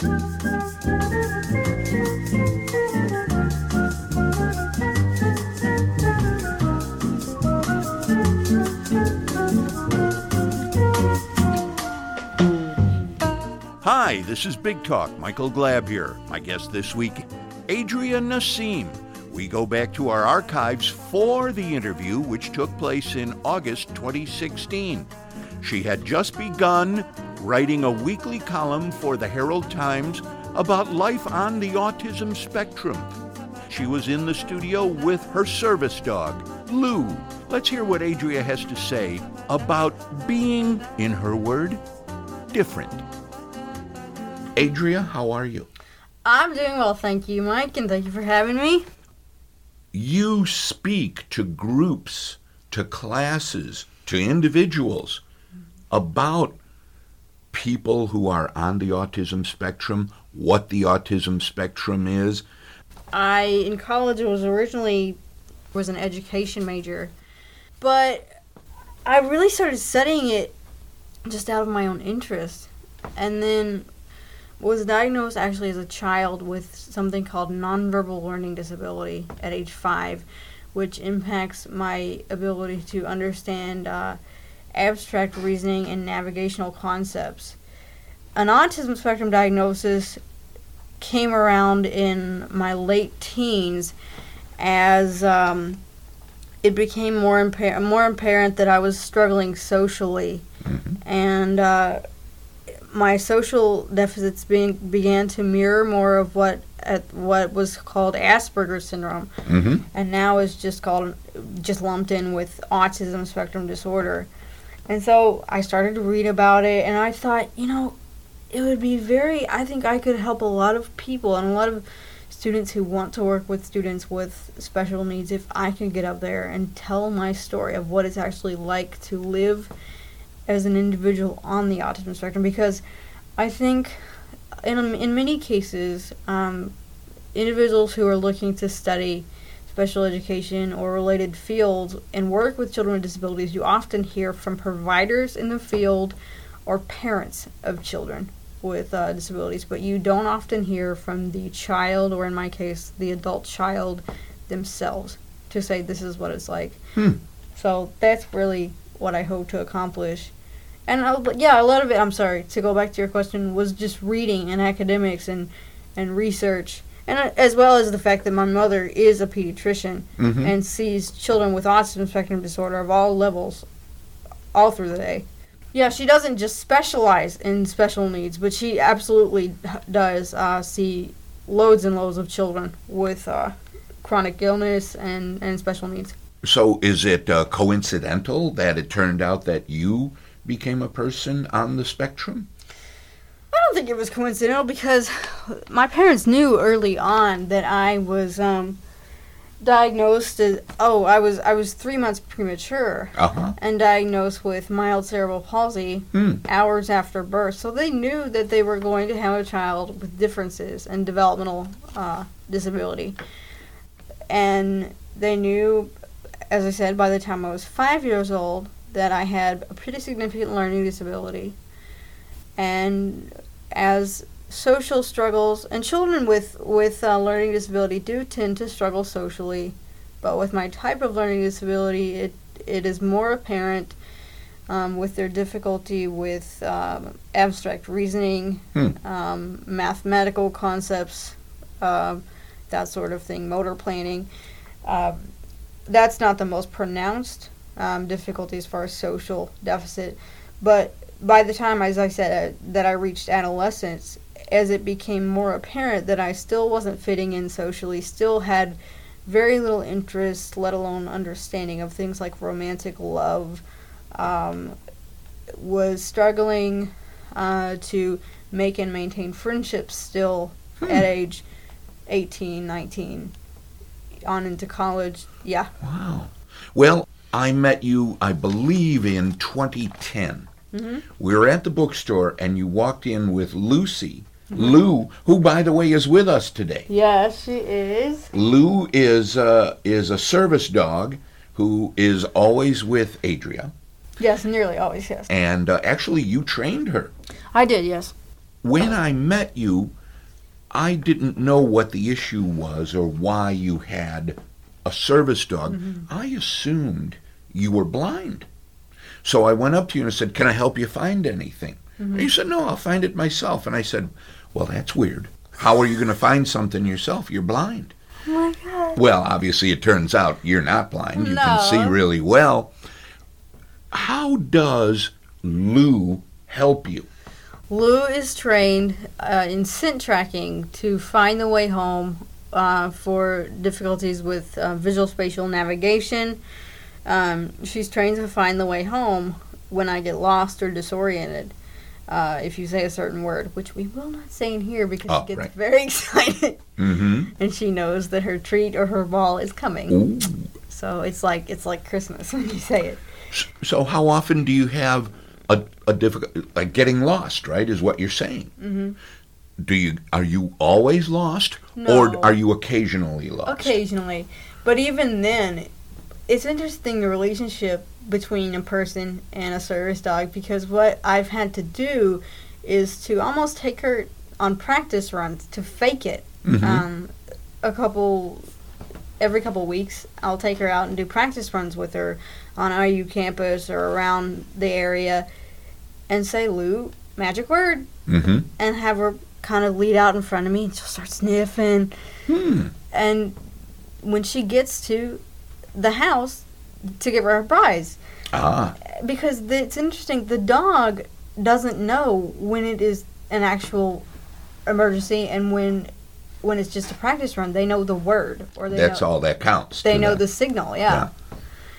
Hi, this is Big Talk. Michael Glab here. My guest this week, Adria Nassim. We go back to our archives for the interview, which took place in August 2016. She had just begun writing a weekly column for the Herald Times about life on the autism spectrum. She was in the studio with her service dog, Lu. Let's hear what Adria has to say about being, in her word, different. Adria, how are you? I'm doing well, thank you, Mike, and thank you for having me. You speak to groups, to classes, to individuals about people who are on the autism spectrum, what the autism spectrum is. I in college was originally was an education major, but I really started studying it just out of my own interest. And then was diagnosed actually as a child with something called nonverbal learning disability at age five, which impacts my ability to understand uh, abstract reasoning and navigational concepts. An autism spectrum diagnosis came around in my late teens as um, it became more impar- more apparent that I was struggling socially, mm-hmm. and uh, my social deficits being, began to mirror more of what at what was called Asperger's syndrome, mm-hmm. and now is just called just lumped in with autism spectrum disorder. And so I started to read about it, and I thought, you know, it would be very. I think I could help a lot of people and a lot of students who want to work with students with special needs if I could get up there and tell my story of what it's actually like to live as an individual on the autism spectrum because I think in in many cases um, individuals who are looking to study special education or related fields and work with children with disabilities you often hear from providers in the field or parents of children with uh, disabilities but you don't often hear from the child or in my case the adult child themselves to say this is what it's like hmm. so that's really what i hope to accomplish and uh, yeah, a lot of it. I'm sorry to go back to your question was just reading and academics and and research, and uh, as well as the fact that my mother is a pediatrician mm-hmm. and sees children with autism spectrum disorder of all levels, all through the day. Yeah, she doesn't just specialize in special needs, but she absolutely does uh, see loads and loads of children with uh, chronic illness and, and special needs. So, is it uh, coincidental that it turned out that you became a person on the spectrum? I don't think it was coincidental because my parents knew early on that I was um, diagnosed as oh I was I was three months premature uh-huh. and diagnosed with mild cerebral palsy hmm. hours after birth. So they knew that they were going to have a child with differences and developmental uh, disability, and they knew, as I said, by the time I was five years old that I had a pretty significant learning disability. And as social struggles, and children with, with uh, learning disability do tend to struggle socially, but with my type of learning disability, it, it is more apparent um, with their difficulty with um, abstract reasoning, hmm. um, mathematical concepts, uh, that sort of thing, motor planning. Uh, that's not the most pronounced um, difficulty as far as social deficit. But by the time, as I said, uh, that I reached adolescence, as it became more apparent that I still wasn't fitting in socially, still had very little interest, let alone understanding of things like romantic love, um, was struggling uh, to make and maintain friendships still hmm. at age 18, 19, on into college. Yeah. Wow. Well, I met you, I believe, in 2010. Mm-hmm. We were at the bookstore, and you walked in with Lucy. Mm-hmm. Lu, who by the way is with us today. Yes, she is. Lu is uh, is a service dog who is always with Adria. Yes, nearly always. Yes. And uh, actually, you trained her. I did. Yes. when I met you, I didn't know what the issue was or why you had a service dog. Mm-hmm. I assumed you were blind. So I went up to you and I said, Can I help you find anything? Mm-hmm. And you said, No, I'll find it myself. And I said, Well, that's weird. How are you going to find something yourself? You're blind. Oh my god. Well, obviously, it turns out you're not blind. You can see really well. How does Lu help you? Lu is trained uh, in scent tracking to find the way home uh, for difficulties with uh, visual spatial navigation. Um, she's trained to find the way home when I get lost or disoriented. Uh, if you say a certain word, which we will not say in here because Oh, she gets right. very excited Mm-hmm. and she knows that her treat or her ball is coming. Ooh. So it's like it's like Christmas when you say it. So, how often do you have a, a difficult, like getting lost, right? Is what you're saying. hmm Do you are you always lost, No. or are you occasionally lost? Occasionally. But even then, it's interesting the relationship between a person and a service dog because what I've had to do is to almost take her on practice runs to fake it. Mhm. Um, a couple, every couple weeks, I'll take her out and do practice runs with her on IU campus or around the area and say, Lu, magic word, Mm-hmm. and have her kind of lead out in front of me and she'll start sniffing Hmm. and when she gets to the house to give her a prize Ah. because the, it's interesting the dog doesn't know when it is an actual emergency and when when it's just a practice run they know the word or they That's know, all that counts. they know them. the signal yeah,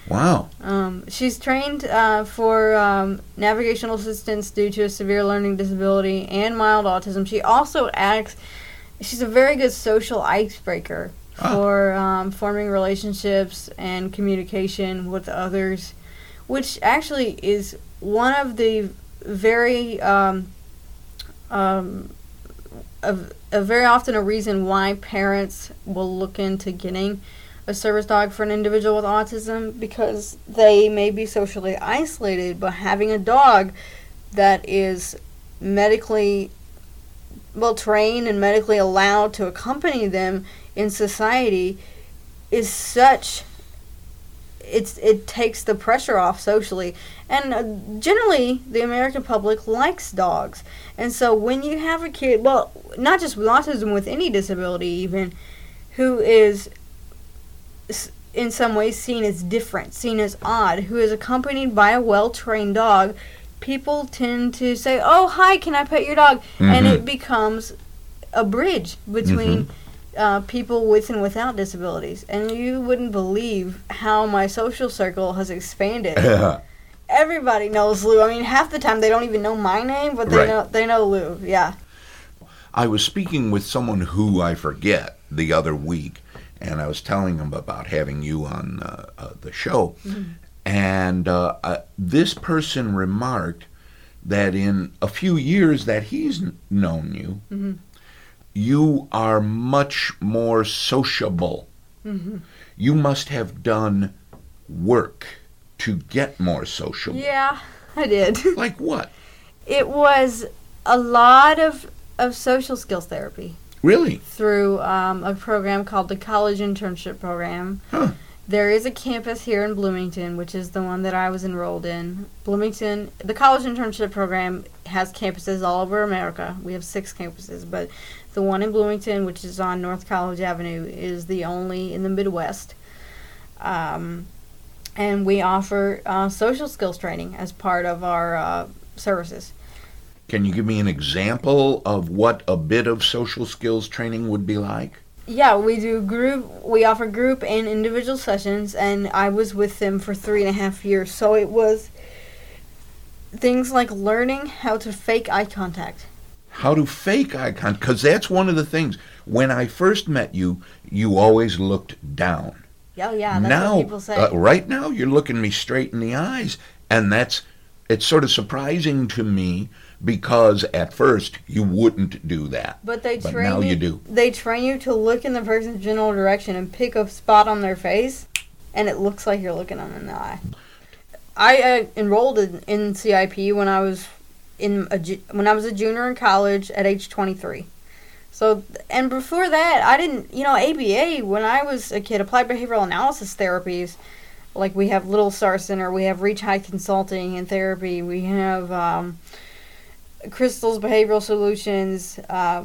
Wow. Um, she's trained uh, for um, navigational assistance due to a severe learning disability and mild autism. She also acts. She's a very good social icebreaker Ah. for um, forming relationships and communication with others, which actually is one of the very um, um, a, a very often a reason why parents will look into getting a service dog for an individual with autism because they may be socially isolated, but having a dog that is medically well trained and medically allowed to accompany them in society is such it's it takes the pressure off socially. And uh, generally the american public likes dogs. And so when you have a kid well not just with autism with any disability even who is in some ways seen as different seen as odd who is accompanied by a well-trained dog people tend to say oh hi can i pet your dog? And Mhm. it becomes a bridge between uh, people with and without disabilities. And you wouldn't believe how my social circle has expanded. Everybody knows Lu. I mean half the time they don't even know my name but they Right. know they know Lu. Yeah. I was speaking with someone who I forget the other week, and I was telling him about having you on uh, uh, the show. And uh, uh, this person remarked that in a few years that he's kn- known you, Mhm. You are much more sociable. Mhm. You must have done work to get more sociable. yeah i did Like what? it was a lot of of social skills therapy Really? through um, a program called the College Internship Program. Huh. There is a campus here in Bloomington, which is the one that I was enrolled in. Bloomington, the College Internship Program has campuses all over America. We have six campuses, but the one in Bloomington, which is on North College Avenue, is the only in the Midwest. Um, and we offer uh, social skills training as part of our uh, services. Can you give me an example of what a bit of social skills training would be like? Yeah, we do group. We offer group and individual sessions, and I was with them for three and a half years. So it was things like learning how to fake eye contact. How to fake eye contact, because that's one of the things. When I first met you, you always looked down. Yeah, yeah, that's now, what people say. uh, right now, you're looking me straight in the eyes, and that's it's sort of surprising to me because at first you wouldn't do that. but they but train now you, you do. They train you to look in the person's general direction and pick a spot on their face, and it looks like you're looking them in the eye. I uh, enrolled in, in CIP when I was in a, when I was a junior in college at age 23. So, and before that, I didn't, you know, ABA, when I was a kid, applied behavioral analysis therapies, like we have Little Star Center, we have Reach High Consulting and Therapy, we have um, Crystal's Behavioral Solutions, uh,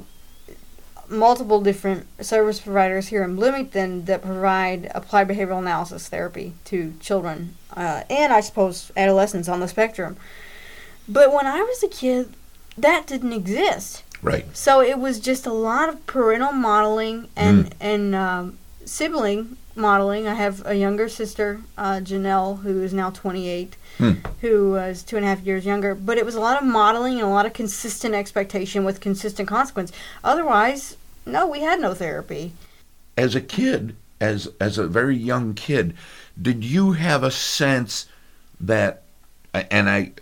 multiple different service providers here in Bloomington that provide applied behavioral analysis therapy to children uh, and I suppose adolescents on the spectrum. But when I was a kid, that didn't exist. Right. So it was just a lot of parental modeling and and um, sibling modeling. I have a younger sister, uh, Janelle, who is now 28, Hmm. who is two and a half years younger. But it was a lot of modeling and a lot of consistent expectation with consistent consequence. Otherwise, no, we had no therapy. As a kid, as as a very young kid, did you have a sense that and I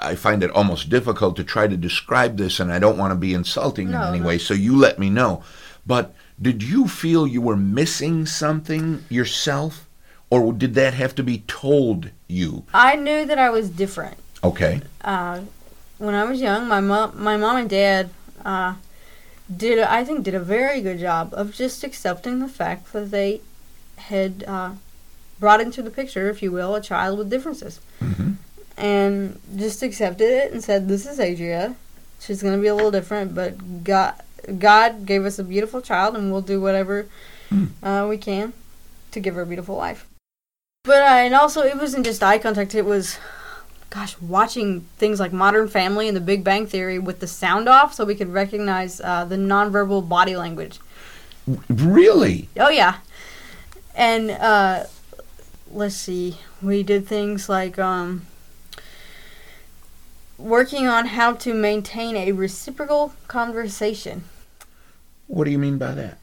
I find it almost difficult to try to describe this and I don't want to be insulting No, in any no. way, so you let me know. But did you feel you were missing something yourself or did that have to be told you? I knew that I was different. Okay. uh, when I was young, my mom, my mom and dad, uh, did I think did a very good job of just accepting the fact that they had uh, brought into the picture, if you will, a child with differences, Mhm. And just accepted it and said, "This is Adria. She's going to be a little different, but God, God gave us a beautiful child, and we'll do whatever uh, we can to give her a beautiful life." But uh, and also, it wasn't just eye contact; it was gosh, watching things like Modern Family and The Big Bang Theory with the sound off so we could recognize uh, the nonverbal body language. Really? Oh, yeah. And uh, let's see, we did things like um, working on how to maintain a reciprocal conversation What do you mean by that?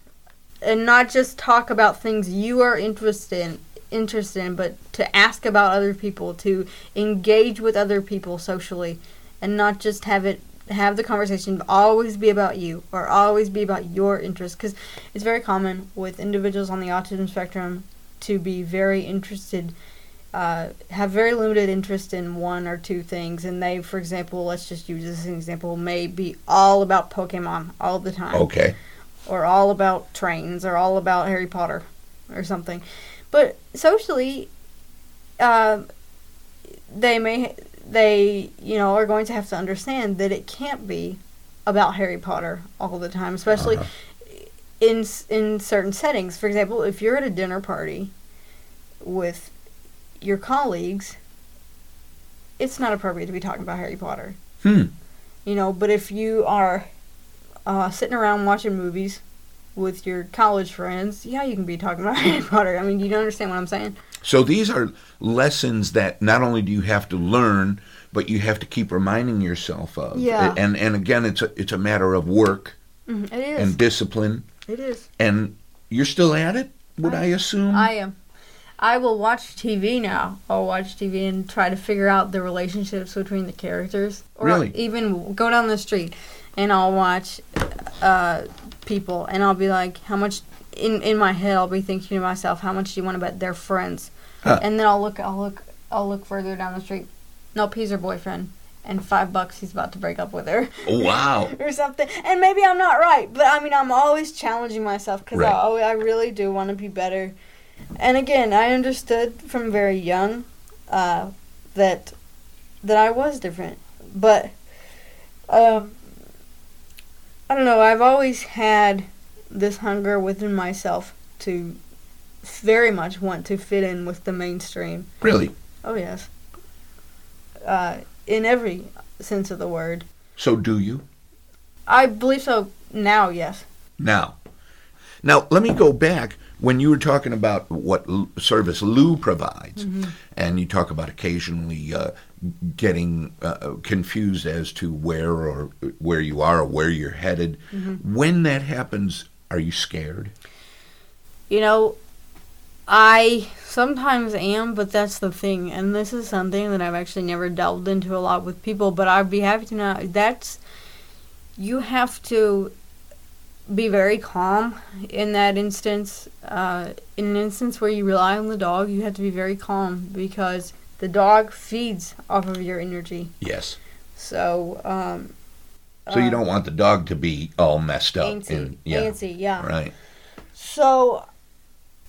and not just talk about things you are interested in interested in but to ask about other people to engage with other people socially and not just have it have the conversation always be about you or always be about your interests because it's very common with individuals on the autism spectrum to be very interested uh, have very limited interest in one or two things and they for example let's just use this as an example may be all about pokemon all the time Okay. or all about trains or all about Harry Potter or something. But socially, uh, they may they you know are going to have to understand that it can't be about Harry Potter all the time, especially Uh-huh. in in certain settings. For example, if you're at a dinner party with your colleagues, it's not appropriate to be talking about Harry Potter Hmm. you know but if you are uh, sitting around watching movies with your college friends yeah you can be talking about harry potter i mean you don't understand what i'm saying So these are lessons that not only do you have to learn, but you have to keep reminding yourself of. Yeah. And and again, it's a it's a matter of work it is and discipline. it is And you're still at it, would I, assume? i am i will watch tv now i'll watch tv and try to figure out the relationships between the characters or Really? even go down the street and i'll watch uh, people and i'll be like how much in in my head i'll be thinking to myself how much do you want to bet they're friends Huh. and then i'll look i'll look i'll look further down the street nope he's her boyfriend and five bucks he's about to break up with her Oh, wow. or something and maybe i'm not right but i mean i'm always challenging myself because Right. I, I really do want to be better and again i understood from very young uh, that that i was different but um, i don't know i've always had this hunger within myself to very much want to fit in with the mainstream Really? oh yes uh, in every sense of the word So do you? I believe so now, yes. Now, now let me go back when you were talking about what l- service Lu provides, and you talk about occasionally uh, getting uh, confused as to where or where you are or where you're headed. When that happens, are you scared? You know, I sometimes am, but that's the thing. And this is something that I've actually never delved into a lot with people, but I'd be happy to know that's. You have to be very calm in that instance. Uh, in an instance where you rely on the dog, you have to be very calm because the dog feeds off of your energy. Yes. So, um, So you uh, don't want the dog to be all messed up. antsy, and- yeah. antsy, yeah. Right. So,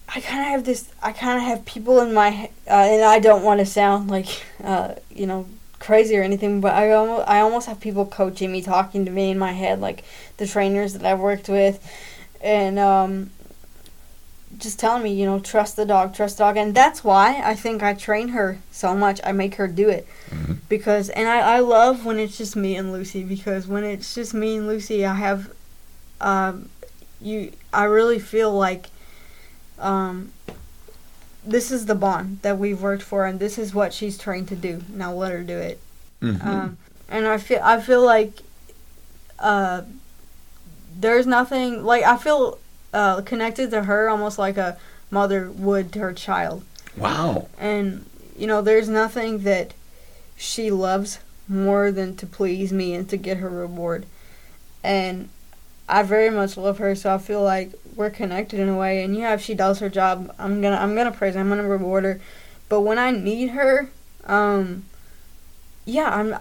I kind of have this. I kind of have people in my, uh, and I don't want to sound like, uh, you know, crazy or anything, but I almost, I almost have people coaching me, talking to me in my head, like the trainers that I've worked with, and um, just telling me, you know, trust the dog, trust the dog, and that's why I think I train her so much. I make her do it Mhm. because, and I, I love when it's just me and Lucy because when it's just me and Lucy, I have, um, you, I really feel like, um, this is the bond that we've worked for, and this is what she's trained to do. Now let her do it. Mhm. Um, and I feel I feel like uh, there's nothing like I feel uh, connected to her almost like a mother would to her child. wow. And you know, there's nothing that she loves more than to please me and to get her reward. And I very much love her, so I feel like we're connected in a way. And yeah, if she does her job, I'm gonna I'm gonna praise her, I'm gonna reward her. But when I need her, um, yeah, I'm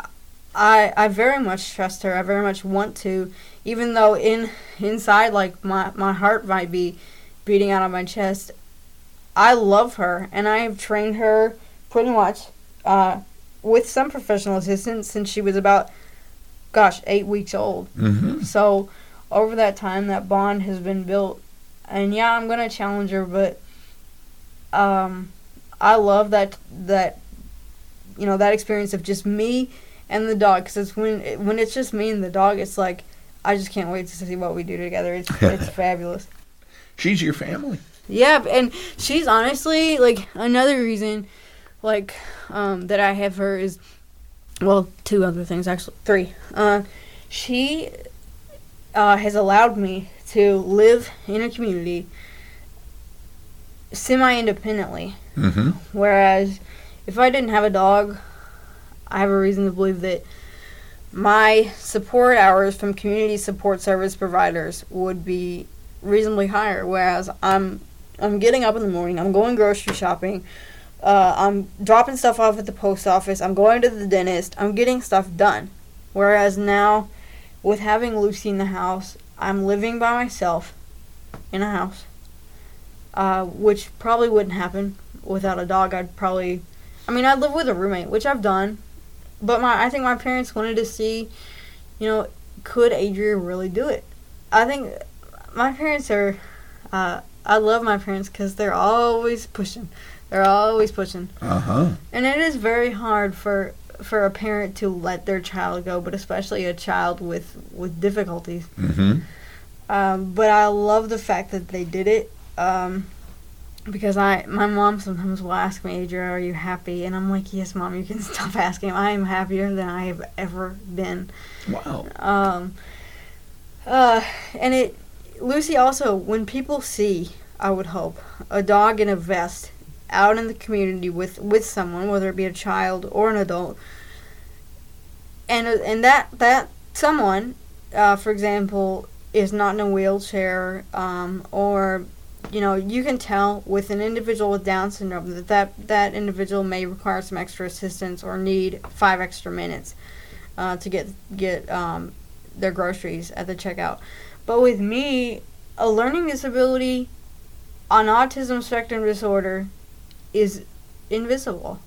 I I very much trust her. I very much want to, even though in inside like my my heart might be beating out of my chest. I love her, and I have trained her pretty much uh, with some professional assistance since she was about, gosh, eight weeks old. hmm So over that time, that bond has been built, and yeah, I'm gonna challenge her, but um, I love that that you know that experience of just me and the dog because it's when when it's just me and the dog, it's like I just can't wait to see what we do together. It's it's fabulous. She's your family. Yeah, and she's honestly like another reason, like, um, that I have her is, well, two other things actually, three. Uh, she uh, has allowed me to live in a community semi-independently, hmm whereas if I didn't have a dog, I have a reason to believe that my support hours from community support service providers would be reasonably higher. Whereas I'm I'm getting up in the morning, I'm going grocery shopping, uh, I'm dropping stuff off at the post office, I'm going to the dentist, I'm getting stuff done. Whereas now, with having Lucy in the house, I'm living by myself in a house, uh, which probably wouldn't happen without a dog. I'd probably, I mean, I'd live with a roommate, which I've done, but my I think my parents wanted to see, you know, could Adria really do it? I think my parents are. Uh, I love my parents because they're always pushing. They're always pushing, Uh huh. and it is very hard for for a parent to let their child go, but especially a child with with difficulties. hmm Um, but I love the fact that they did it. Um, because I, my mom sometimes will ask me, Adria, are you happy? And I'm like, yes, mom, you can stop asking. I am happier than I have ever been. Wow. Um, uh, and it, Lucy also, when people see, I would hope, a dog in a vest out in the community with, with someone, whether it be a child or an adult, and and that that someone, uh, for example, is not in a wheelchair, um, or you know, you can tell with an individual with Down syndrome that, that that individual may require some extra assistance or need five extra minutes uh, to get get um, their groceries at the checkout. But with me, a learning disability on autism spectrum disorder is invisible.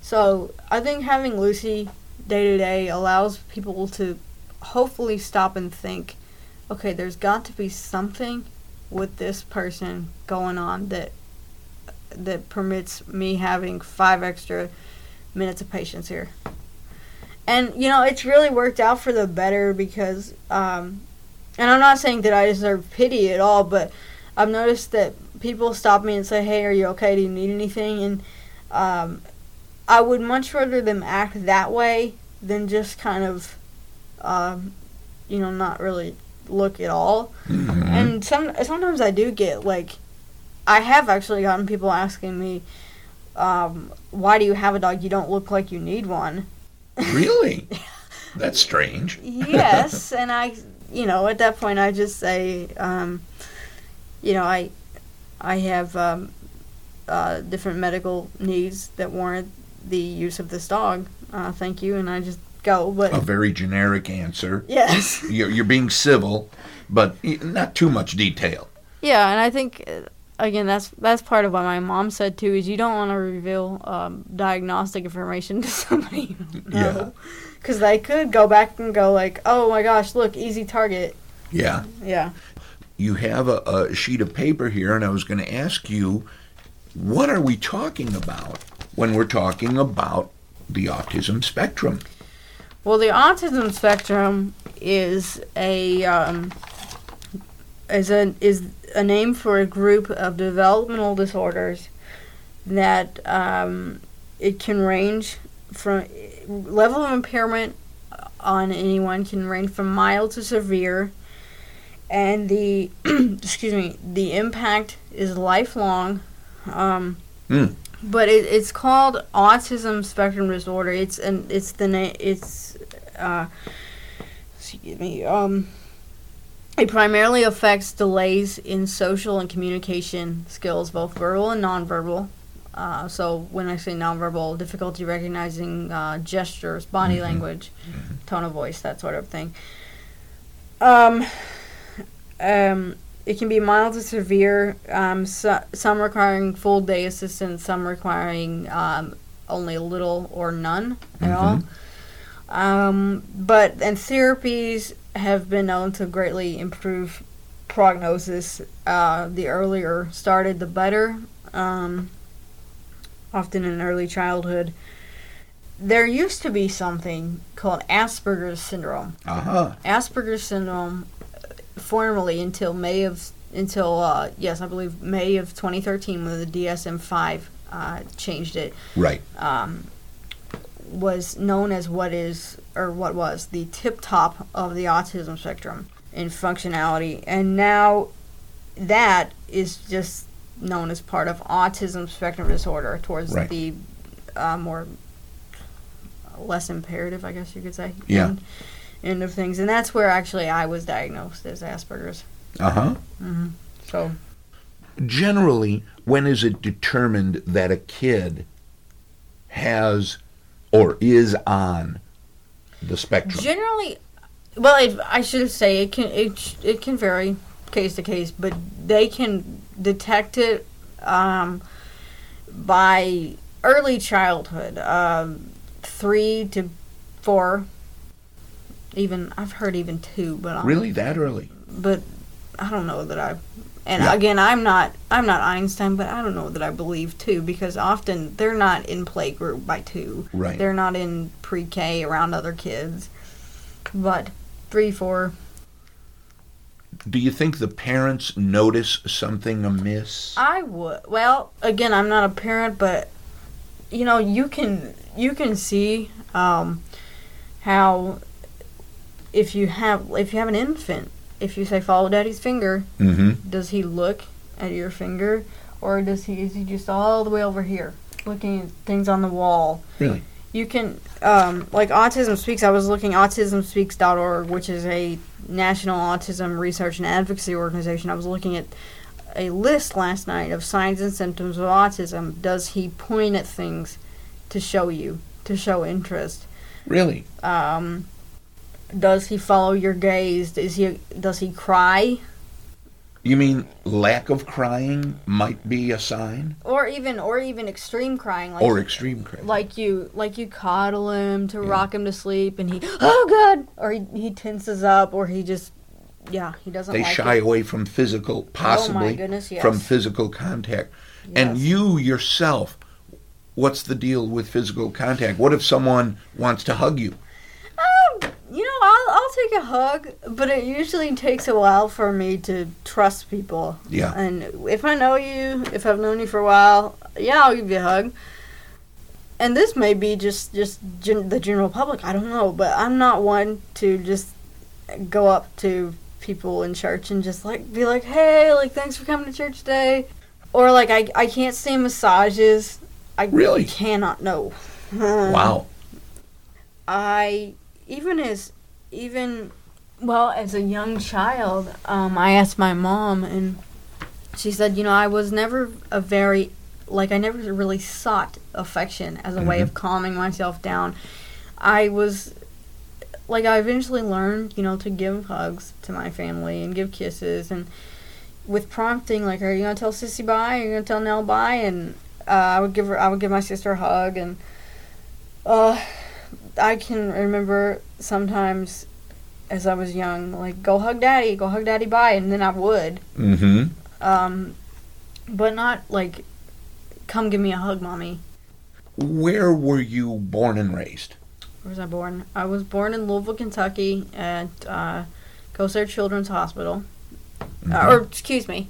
So I think having Lucy day to day allows people to hopefully stop and think, okay, there's got to be something with this person going on that that permits me having five extra minutes of patience here. And you know, it's really worked out for the better because um and I'm not saying that I deserve pity at all, but I've noticed that people stop me and say, "Hey, are you okay? Do you need anything?" And um, I would much rather them act that way than just kind of, um, you know, not really look at all. hmm And some sometimes I do get like, I have actually gotten people asking me, um, "Why do you have a dog? You don't look like you need one." Really? That's strange. yes, and I, you know, at that point I just say, um, you know, I, I have um, uh, different medical needs that warrant the use of this dog. Uh, thank you, and I just go. But A very generic answer. yes, You're, you're being civil, but not too much detail. yeah, and I think uh, again that's that's part of what my mom said too is you don't want to reveal um, diagnostic information to somebody Yeah. because they could go back and go like, oh my gosh, look, easy target. Yeah. Yeah. You have a, a sheet of paper here, and I was going to ask you, what are we talking about when we're talking about the autism spectrum? Well, the autism spectrum is a um, is a is a name for a group of developmental disorders that um, it can range from level of impairment on anyone can range from mild to severe, and the excuse me the impact is lifelong. Um, Hmm. But it, it's called autism spectrum disorder. It's and it's the name it's uh, excuse me um. It primarily affects delays in social and communication skills, both verbal and nonverbal. Uh, so when I say nonverbal, difficulty recognizing uh, gestures, body language, tone of voice, that sort of thing. Um, um, it can be mild to severe. Um, so, some requiring full day assistance, some requiring um, only a little or none at all. Um, but and therapies have been known to greatly improve prognosis. Uh, the earlier started, the better. Um, often in early childhood. There used to be something called Asperger's syndrome. Uh huh. Asperger's syndrome, formerly until May of until uh, yes, I believe May of 2013 when the DSM-5 uh, changed it, Right. um, was known as what is or what was the tip top of the autism spectrum in functionality, and now that is just known as part of autism spectrum disorder towards Right. the uh, more less imperative, I guess you could say. Yeah. End, end of things, and that's where actually I was diagnosed as Asperger's. Uh huh. Mm-hmm. So Generally, when is it determined that a kid has or is on the spectrum? Generally, well, it, I should say it can it it can vary case to case, but they can detect it um, by early childhood, um, three to four. Even I've heard even two, but I'm, really, that early? but I don't know that I. And Yeah. again, I'm not I'm not Einstein, but I don't know that I believe two because often they're not in play group by two. Right. They're not in pre-K around other kids, but three, four. Do you think the parents notice something amiss? I would. Well, again, I'm not a parent, but you know, you can you can see um, how if you have if you have an infant, if you say follow daddy's finger, Mm-hmm. does he look at your finger or does he is he just all the way over here looking at things on the wall Really? you can um, like autism speaks i was looking autismspeaks.org which is a national autism research and advocacy organization i was looking at a list last night of signs and symptoms of autism does he point at things to show you to show interest Really? um, does he follow your gaze is he does he cry You mean lack of crying might be a sign? or even or even extreme crying like or extreme crying? like you like you coddle him to rock him to sleep and he oh god or he, he tenses up or he just yeah he doesn't they like shy it. away from physical, oh possibly goodness, yes. from physical contact. And you yourself, what's the deal with physical contact? What if someone wants to hug you? um, you know I'll, I'll take a hug but it usually takes a while for me to trust people Yeah. and if i know you if i've known you for a while yeah i'll give you a hug and this may be just just gen- the general public i don't know but i'm not one to just go up to people in church and just like be like hey like thanks for coming to church today or like i, I can't stand massages i Really? cannot know Wow. I even as even well as a young child, um, I asked my mom, and she said, you know, I was never a very like I never really sought affection as a way of calming myself down. I was like I eventually learned, you know, to give hugs to my family and give kisses and with prompting like, are you gonna tell Sissy bye? Are you gonna tell Nell bye? And uh, I would give her, I would give my sister a hug, and uh, I can remember sometimes as I was young, like go hug daddy, go hug daddy bye, and then I would. Mm-hmm. Um, but not like come give me a hug, mommy. Where were you born and raised? Where was I born? I was born in Louisville, Kentucky, at uh, Children's Hospital. Mm-hmm. Uh, or excuse me,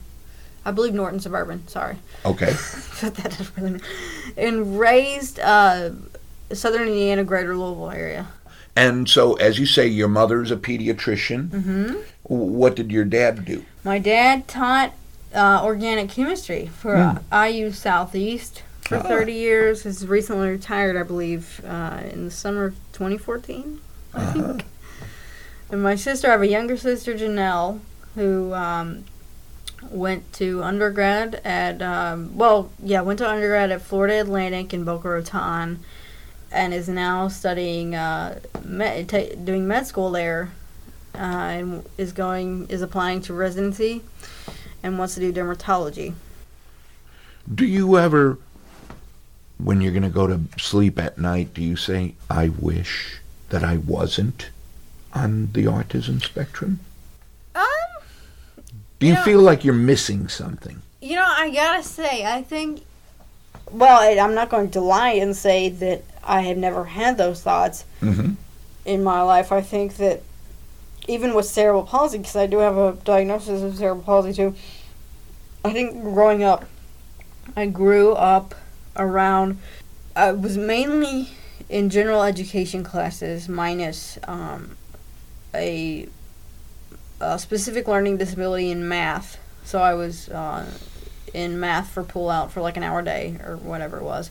I believe Norton Suburban. Sorry, Okay. but that doesn't really. Mean. And raised uh, Southern Indiana, Greater Louisville area. And so, as you say, your mother's a pediatrician. hmm What did your dad do? My dad taught uh, organic chemistry for Hmm. uh, IU Southeast for Ah. 30 years. He's recently retired, I believe, uh, in the summer of 2014, I Uh-huh. think. And my sister, I have a younger sister, Janelle, who um, went to undergrad at, um, well, yeah, went to undergrad at Florida Atlantic in Boca Raton and is now studying, uh, med, ta- doing med school there uh, and is going, is applying to residency and wants to do dermatology. Do you ever, when you're going to go to sleep at night, do you say, I wish that I wasn't on the autism spectrum? Um, Do you Yeah. feel like you're missing something? You know, I gotta say, I think. Well, I'm not going to lie and say that I have never had those thoughts Mm-hmm. in my life. I think that even with cerebral palsy, because I do have a diagnosis of cerebral palsy too, I think growing up, I grew up around. I was mainly in general education classes, minus um, a, a specific learning disability in math. So I was uh, in math for pull out for like an hour a day or whatever it was.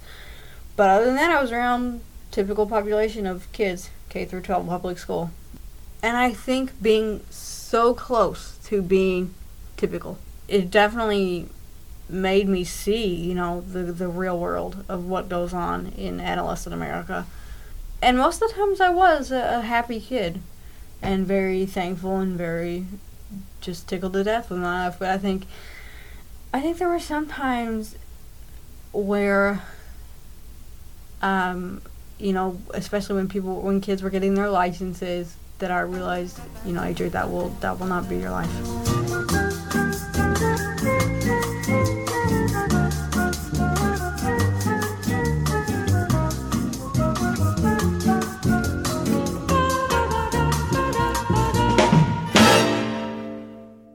But other than that, I was around typical population of kids, K through 12 public school. And I think being so close to being typical, it definitely made me see, you know, the the real world of what goes on in adolescent America. And most of the times I was a, a happy kid and very thankful and very just tickled to death with my life. But I think I think there were some times where um, you know, especially when people when kids were getting their licenses that I realized, you know, Adria, that will that will not be your life.